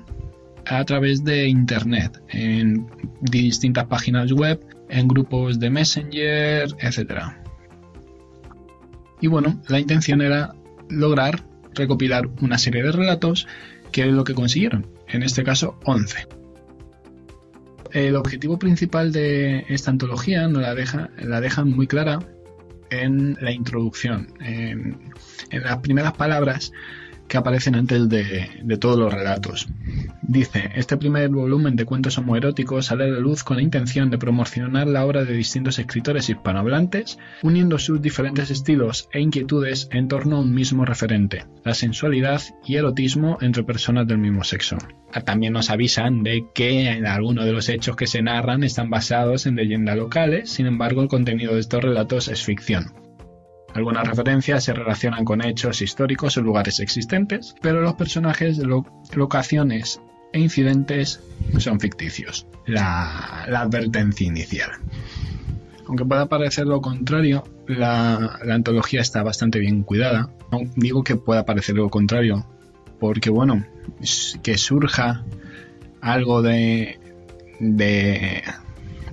a través de internet en distintas páginas web, en grupos de Messenger, etc. Y bueno, la intención era lograr recopilar una serie de relatos que es lo que consiguieron, en este caso 11. El objetivo principal de esta antología nos la, deja, la dejan muy clara en la introducción, en, en las primeras palabras que aparecen antes de, todos los relatos. Dice, este primer volumen de cuentos homoeróticos sale a la luz con la intención de promocionar la obra de distintos escritores hispanohablantes, uniendo sus diferentes estilos e inquietudes en torno a un mismo referente, la sensualidad y erotismo entre personas del mismo sexo. También nos avisan de que algunos de los hechos que se narran están basados en leyendas locales, sin embargo el contenido de estos relatos es ficción. Algunas referencias se relacionan con hechos históricos o lugares existentes, pero los personajes, locaciones e incidentes son ficticios. La, advertencia inicial. Aunque pueda parecer lo contrario, la, antología está bastante bien cuidada. Digo que pueda parecer lo contrario, porque bueno, que surja algo de, de,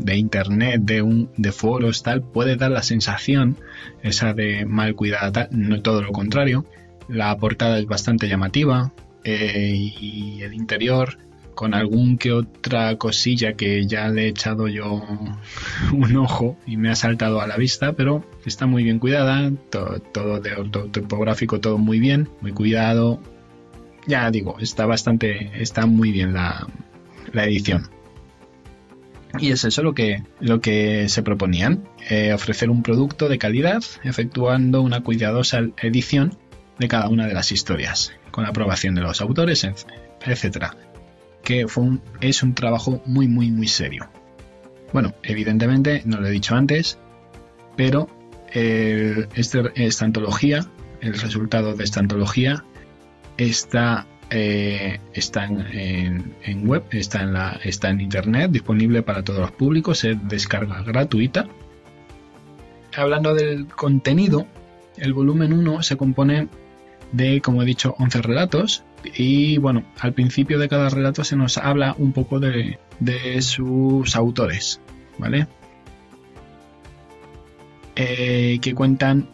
de internet, de, un, de foros, tal, puede dar la sensación esa de mal cuidada, no todo lo contrario. La portada es bastante llamativa eh, y el interior con algún que otra cosilla que ya le he echado yo un ojo y me ha saltado a la vista, pero está muy bien cuidada, todo, todo de topográfico, todo muy bien, muy cuidado. Ya digo, está bastante, está muy bien la, la edición. Y es eso lo que, lo que se proponían, eh, ofrecer un producto de calidad efectuando una cuidadosa edición de cada una de las historias, con la aprobación de los autores, etc. Que fue es un trabajo muy, muy, muy serio. Bueno, evidentemente, no lo he dicho antes, pero este, esta antología, el resultado de esta antología, está eh, está en, web, está en, la, está en internet, disponible para todos los públicos, es descarga gratuita. Hablando del contenido, el volumen 1 se compone de, como he dicho, 11 relatos. Y bueno, al principio de cada relato se nos habla un poco de, sus autores, ¿vale? Eh, que cuentan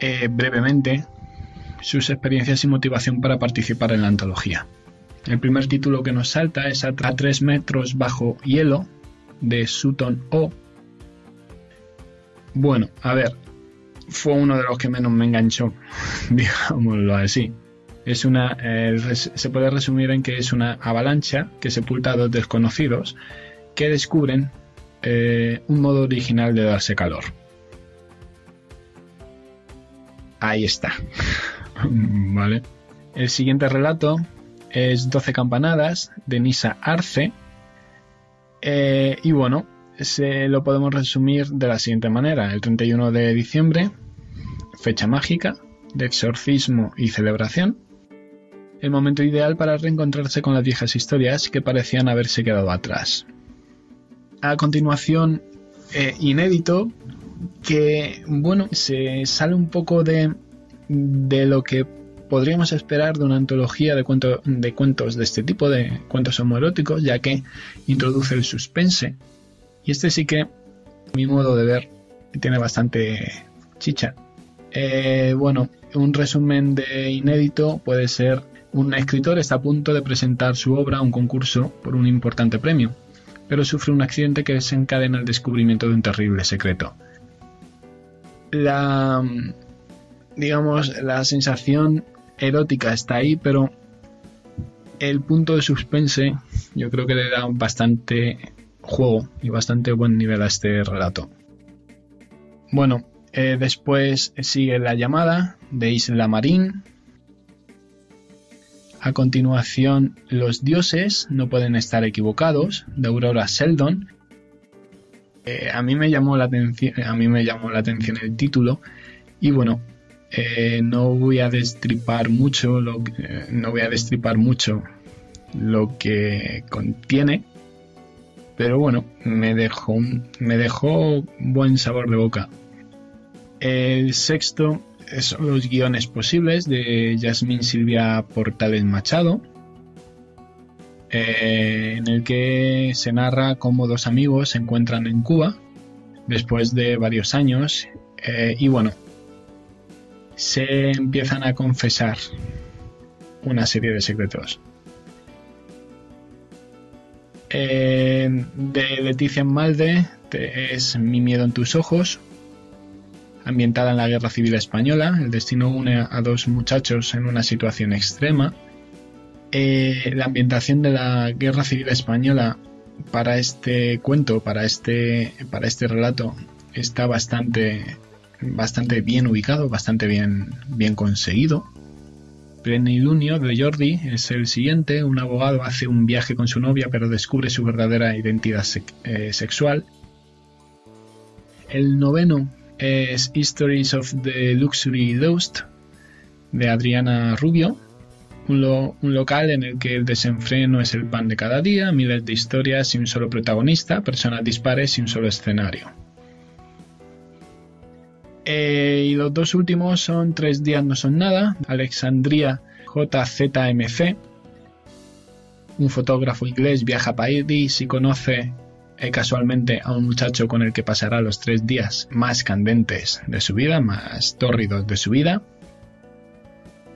eh, brevemente sus experiencias y motivación para participar en la antología. El primer título que nos salta es A 3 metros bajo hielo de Sutton O. Bueno, a ver, fue uno de los que menos me enganchó, digámoslo así. Es una, eh, se puede resumir en que es una avalancha que sepulta a dos desconocidos que descubren eh, un modo original de darse calor. Ahí está. ¿Vale? El siguiente relato es 12 campanadas de Nisa Arce. Eh, y bueno, se lo podemos resumir de la siguiente manera. El 31 de diciembre, fecha mágica, de exorcismo y celebración. El momento ideal para reencontrarse con las viejas historias que parecían haberse quedado atrás. A continuación, eh, inédito, que bueno, se sale un poco de de lo que podríamos esperar de una antología de, de cuentos de este tipo, de cuentos homoeróticos, ya que introduce el suspense. Y este sí que, mi modo de ver, tiene bastante chicha. Eh, bueno, un resumen de inédito puede ser un escritor está a punto de presentar su obra a un concurso por un importante premio, pero sufre un accidente que desencadena el descubrimiento de un terrible secreto. La digamos, la sensación erótica está ahí, pero el punto de suspense yo creo que le da bastante juego y bastante buen nivel a este relato. Bueno, eh, después sigue La llamada de Isla Marín. A continuación, Los dioses no pueden estar equivocados de Aurora Sheldon. Eh, a mí me llamó la a mí me llamó la atención el título y bueno, eh, no voy a destripar mucho, lo, no voy a destripar mucho lo que contiene, pero bueno, me dejó, me dejó buen sabor de boca. El sexto son los guiones posibles de Yasmín Silvia Portales Machado, eh, en el que se narra cómo dos amigos se encuentran en Cuba después de varios años eh, y bueno, se empiezan a confesar una serie de secretos. Eh, de Leticia Malde es Mi miedo en tus ojos, ambientada en la Guerra Civil Española. El destino une a dos muchachos en una situación extrema. Eh, la ambientación de la Guerra Civil Española para este cuento, para este, para este relato, está bastante, bastante bien ubicado, bastante bien, bien conseguido. Plenilunio de Jordi es el siguiente. Un abogado hace un viaje con su novia pero descubre su verdadera identidad eh, sexual. El noveno es Histories of the Luxury Lost de Adriana Rubio, un, un, local en el que el desenfreno es el pan de cada día, miles de historias y un solo protagonista, personas dispares y un solo escenario. Eh, y los dos últimos son Tres días no son nada, Alexandria JZMC. Un fotógrafo inglés viaja a París y conoce eh, casualmente a un muchacho con el que pasará los tres días más candentes de su vida, más tórridos de su vida.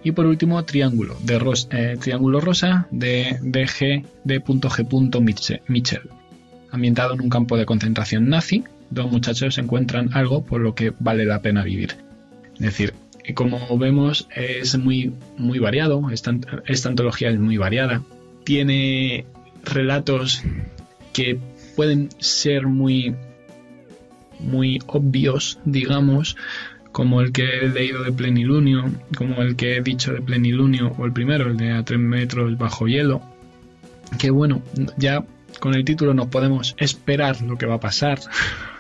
Y por último, Triángulo, de eh, Triángulo Rosa de DG Mitchell, ambientado en un campo de concentración nazi dos muchachos encuentran algo por lo que vale la pena vivir. Es decir, como vemos es muy, muy variado, esta, esta antología es muy variada, tiene relatos que pueden ser muy, muy obvios, digamos, como el que he leído de Plenilunio, como el que he dicho de Plenilunio, o el primero, el de A tres metros bajo hielo, que bueno, ya con el título nos podemos esperar lo que va a pasar,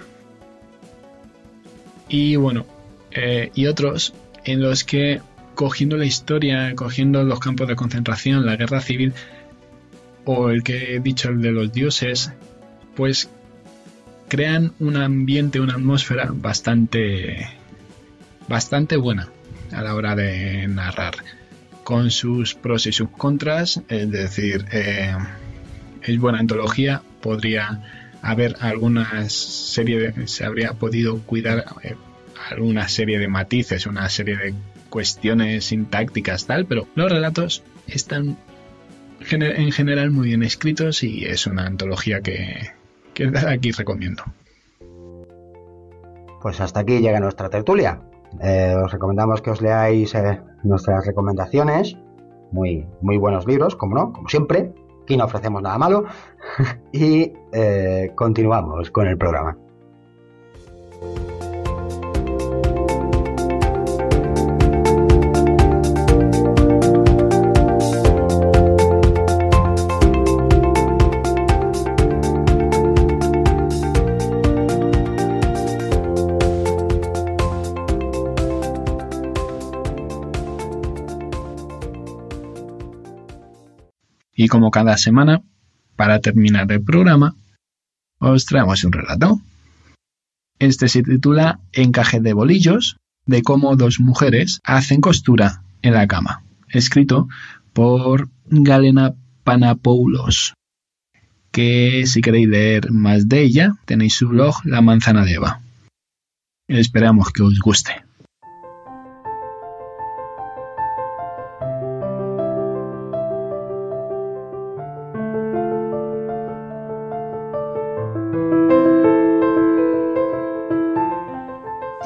y bueno, eh, y otros en los que cogiendo la historia, cogiendo los campos de concentración, la guerra civil, o el que he dicho, el de los dioses, pues crean un ambiente, una atmósfera bastante, bastante buena a la hora de narrar, con sus pros y sus contras, es decir, eh, es buena antología, podría haber alguna serie de, se habría podido cuidar eh, alguna serie de matices, una serie de cuestiones sintácticas tal, pero los relatos están en general muy bien escritos y es una antología que, que aquí recomiendo. Pues hasta aquí llega nuestra tertulia. Eh, os recomendamos que os leáis eh, nuestras recomendaciones. Muy, muy buenos libros, como no, como siempre. Aquí no ofrecemos nada malo. y eh, continuamos con el programa. Y como cada semana, para terminar el programa, os traemos un relato. Este se titula Encaje de bolillos, de cómo dos mujeres hacen costura en la cama, escrito por Galena Panapoulos, que si queréis leer más de ella, tenéis su blog La Manzana de Eva. Esperamos que os guste.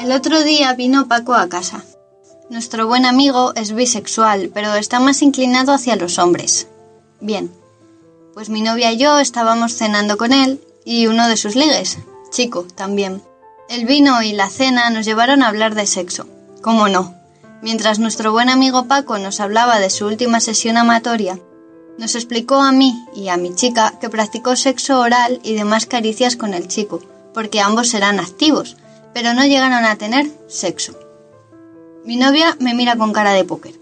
El otro día vino Paco a casa. Nuestro buen amigo es bisexual, pero está más inclinado hacia los hombres. Bien, pues mi novia y yo estábamos cenando con él y uno de sus ligues, chico, también. El vino y la cena nos llevaron a hablar de sexo. ¿Cómo no? Mientras nuestro buen amigo Paco nos hablaba de su última sesión amatoria, nos explicó a mí y a mi chica que practicó sexo oral y demás caricias con el chico, porque ambos eran activos, pero no llegaron a tener sexo. Mi novia me mira con cara de póker.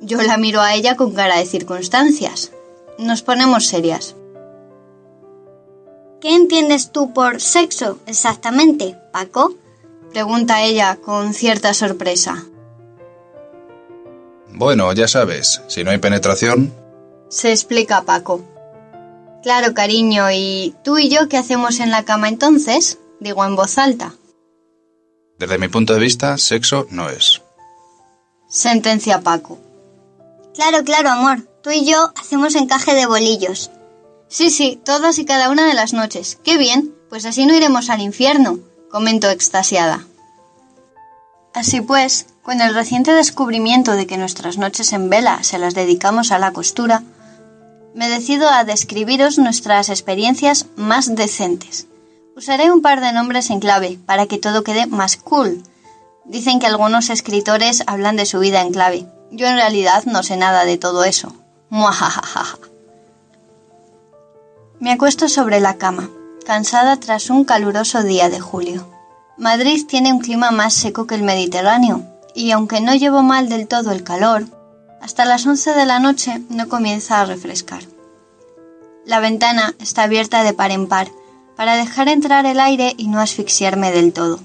Yo la miro a ella con cara de circunstancias. Nos ponemos serias. ¿Qué entiendes tú por sexo exactamente, Paco? Pregunta ella con cierta sorpresa. Bueno, ya sabes, si no hay penetración... Se explica Paco. Claro, cariño, ¿y tú y yo qué hacemos en la cama entonces? Digo en voz alta. Desde mi punto de vista, sexo no es. Sentencia Paco. Claro, claro, amor. Tú y yo hacemos encaje de bolillos. Sí, sí, todas y cada una de las noches. Qué bien, pues así no iremos al infierno, comentó extasiada. Así pues, con el reciente descubrimiento de que nuestras noches en vela se las dedicamos a la costura, me decido a describiros nuestras experiencias más decentes. Usaré un par de nombres en clave para que todo quede más cool. Dicen que algunos escritores hablan de su vida en clave. Yo en realidad no sé nada de todo eso. Muajajaja. Me acuesto sobre la cama, cansada tras un caluroso día de julio. Madrid tiene un clima más seco que el Mediterráneo, y aunque no llevo mal del todo el calor, hasta las 11 de la noche no comienza a refrescar. La ventana está abierta de par en par, para dejar entrar el aire y no asfixiarme del todo.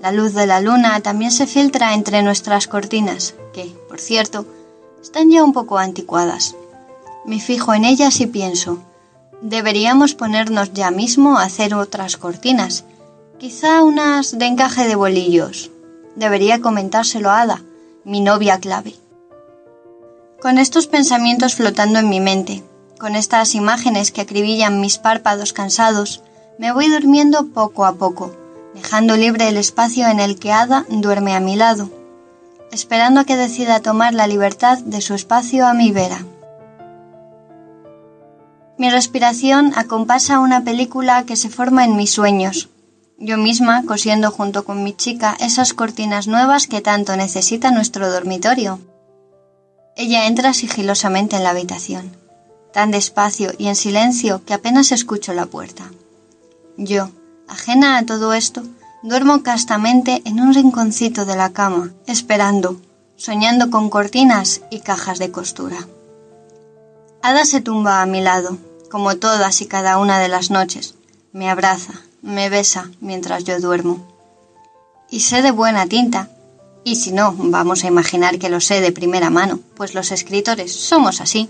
La luz de la luna también se filtra entre nuestras cortinas, que, por cierto, están ya un poco anticuadas. Me fijo en ellas y pienso, Deberíamos ponernos ya mismo a hacer otras cortinas, quizá unas de encaje de bolillos. Debería comentárselo a Ada, mi novia clave. Con estos pensamientos flotando en mi mente, con estas imágenes que acribillan mis párpados cansados, me voy durmiendo poco a poco, dejando libre el espacio en el que Ada duerme a mi lado, esperando a que decida tomar la libertad de su espacio a mi vera. Mi respiración acompasa una película que se forma en mis sueños. Yo misma cosiendo junto con mi chica esas cortinas nuevas que tanto necesita nuestro dormitorio. Ella entra sigilosamente en la habitación, tan despacio y en silencio que apenas escucho la puerta. Yo, ajena a todo esto, duermo castamente en un rinconcito de la cama, esperando, soñando con cortinas y cajas de costura. Ada se tumba a mi lado, como todas y cada una de las noches. Me abraza, me besa mientras yo duermo. Y sé de buena tinta, y si no, vamos a imaginar que lo sé de primera mano, pues los escritores somos así,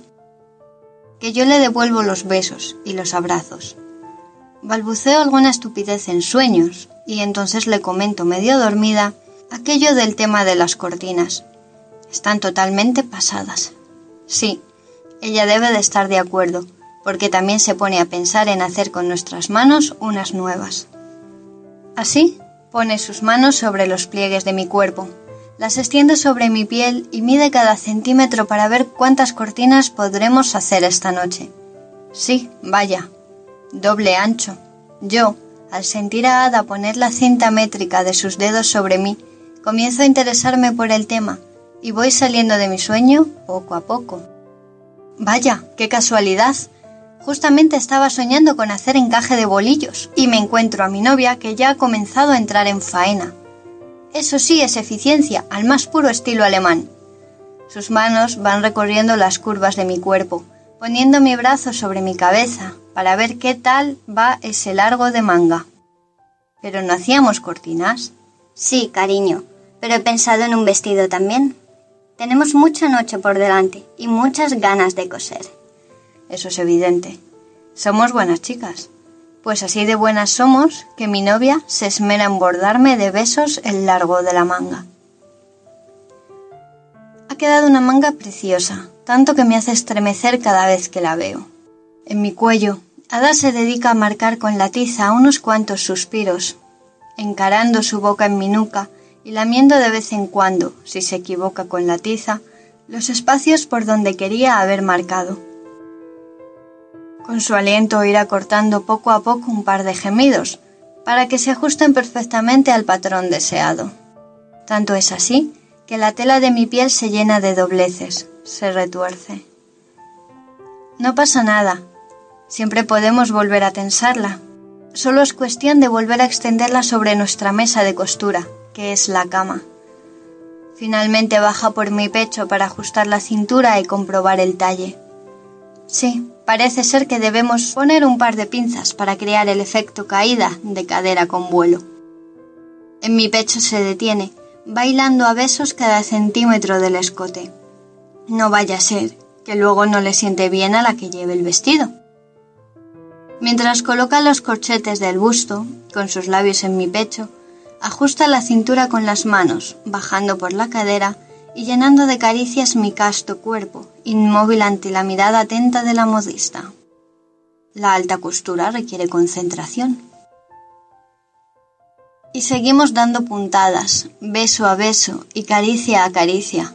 que yo le devuelvo los besos y los abrazos. Balbuceo alguna estupidez en sueños, y entonces le comento medio dormida aquello del tema de las cortinas. Están totalmente pasadas. Sí, ella debe de estar de acuerdo, porque también se pone a pensar en hacer con nuestras manos unas nuevas. Así, pone sus manos sobre los pliegues de mi cuerpo, las extiende sobre mi piel y mide cada centímetro para ver cuántas cortinas podremos hacer esta noche. Sí, vaya, doble ancho. Yo, al sentir a Ada poner la cinta métrica de sus dedos sobre mí, comienzo a interesarme por el tema y voy saliendo de mi sueño poco a poco. Vaya, qué casualidad. Justamente estaba soñando con hacer encaje de bolillos y me encuentro a mi novia que ya ha comenzado a entrar en faena. Eso sí es eficiencia, al más puro estilo alemán. Sus manos van recorriendo las curvas de mi cuerpo, poniendo mi brazo sobre mi cabeza para ver qué tal va ese largo de manga. ¿Pero no hacíamos cortinas? Sí, cariño, pero he pensado en un vestido también. Tenemos mucha noche por delante y muchas ganas de coser. Eso es evidente. Somos buenas chicas. Pues así de buenas somos que mi novia se esmera en bordarme de besos el largo de la manga. Ha quedado una manga preciosa, tanto que me hace estremecer cada vez que la veo. En mi cuello, Ada se dedica a marcar con la tiza unos cuantos suspiros. encarando su boca en mi nuca y lamiendo de vez en cuando, si se equivoca con la tiza, los espacios por donde quería haber marcado. Con su aliento irá cortando poco a poco un par de gemidos, para que se ajusten perfectamente al patrón deseado. Tanto es así que la tela de mi piel se llena de dobleces, se retuerce. No pasa nada, siempre podemos volver a tensarla. Solo es cuestión de volver a extenderla sobre nuestra mesa de costura, que es la cama. Finalmente baja por mi pecho para ajustar la cintura y comprobar el talle. Sí, parece ser que debemos poner un par de pinzas para crear el efecto caída de cadera con vuelo. En mi pecho se detiene, bailando a besos cada centímetro del escote. No vaya a ser que luego no le siente bien a la que lleve el vestido. Mientras coloca los corchetes del busto, con sus labios en mi pecho, ajusta la cintura con las manos, bajando por la cadera y llenando de caricias mi casto cuerpo, inmóvil ante la mirada atenta de la modista. La alta costura requiere concentración. Y seguimos dando puntadas, beso a beso y caricia a caricia.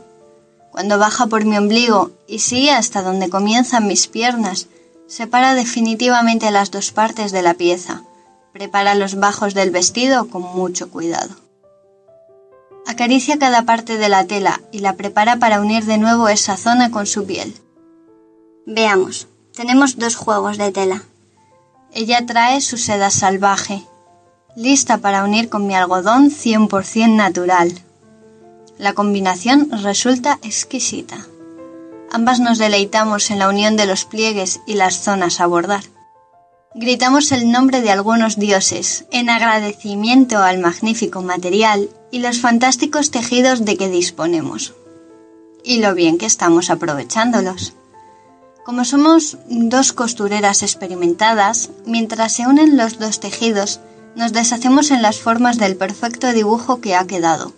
Cuando baja por mi ombligo y sigue hasta donde comienzan mis piernas, separa definitivamente las dos partes de la pieza. Prepara los bajos del vestido con mucho cuidado. Acaricia cada parte de la tela y la prepara para unir de nuevo esa zona con su piel. Veamos, tenemos dos juegos de tela. Ella trae su seda salvaje, lista para unir con mi algodón 100% natural. La combinación resulta exquisita. Ambas nos deleitamos en la unión de los pliegues y las zonas a bordar. Gritamos el nombre de algunos dioses en agradecimiento al magnífico material y los fantásticos tejidos de que disponemos. Y lo bien que estamos aprovechándolos. Como somos dos costureras experimentadas, mientras se unen los dos tejidos, nos deshacemos en las formas del perfecto dibujo que ha quedado.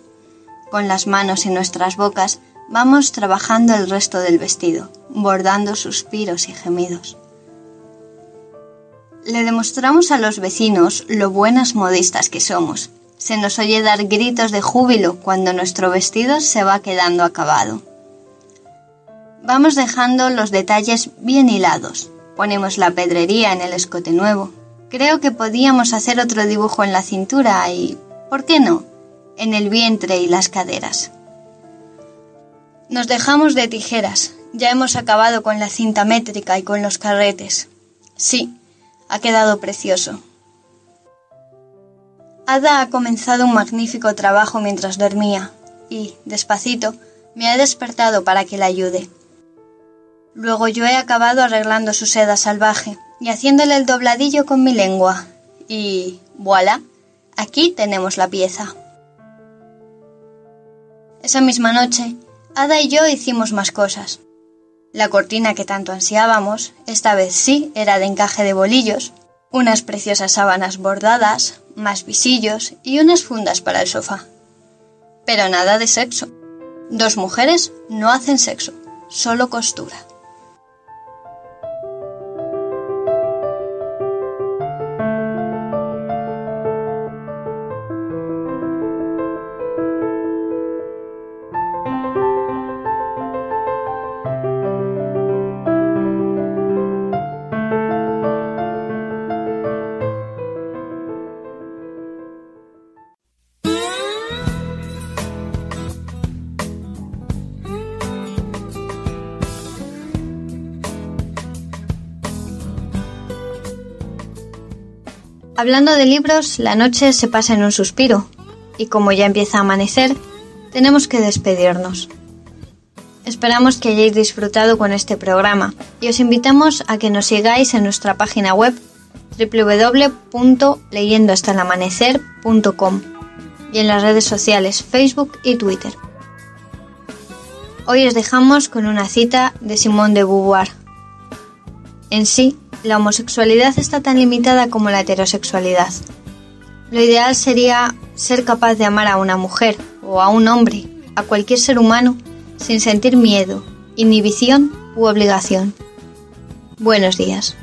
Con las manos y nuestras bocas vamos trabajando el resto del vestido, bordando suspiros y gemidos. Le demostramos a los vecinos lo buenas modistas que somos. Se nos oye dar gritos de júbilo cuando nuestro vestido se va quedando acabado. Vamos dejando los detalles bien hilados. Ponemos la pedrería en el escote nuevo, Creo que podíamos hacer otro dibujo en la cintura y, ¿por qué no?, en el vientre y las caderas. Nos dejamos de tijeras. Ya hemos acabado con la cinta métrica y con los carretes. Sí, ha quedado precioso. Ada ha comenzado un magnífico trabajo mientras dormía y, despacito, me ha despertado para que la ayude. Luego yo he acabado arreglando su seda salvaje y haciéndole el dobladillo con mi lengua. Y voilà, aquí tenemos la pieza. Esa misma noche, Ada y yo hicimos más cosas. La cortina que tanto ansiábamos, esta vez sí, era de encaje de bolillos, unas preciosas sábanas bordadas, más visillos y unas fundas para el sofá. Pero nada de sexo. Dos mujeres no hacen sexo, solo costura. Hablando de libros, la noche se pasa en un suspiro, y como ya empieza a amanecer, tenemos que despedirnos. Esperamos que hayáis disfrutado con este programa y os invitamos a que nos sigáis en nuestra página web www.leyendohastalamanecer.com y en las redes sociales Facebook y Twitter. Hoy os dejamos con una cita de Simone de Beauvoir. En sí, la homosexualidad está tan limitada como la heterosexualidad. Lo ideal sería ser capaz de amar a una mujer o a un hombre, a cualquier ser humano, sin sentir miedo, inhibición u obligación. Buenos días.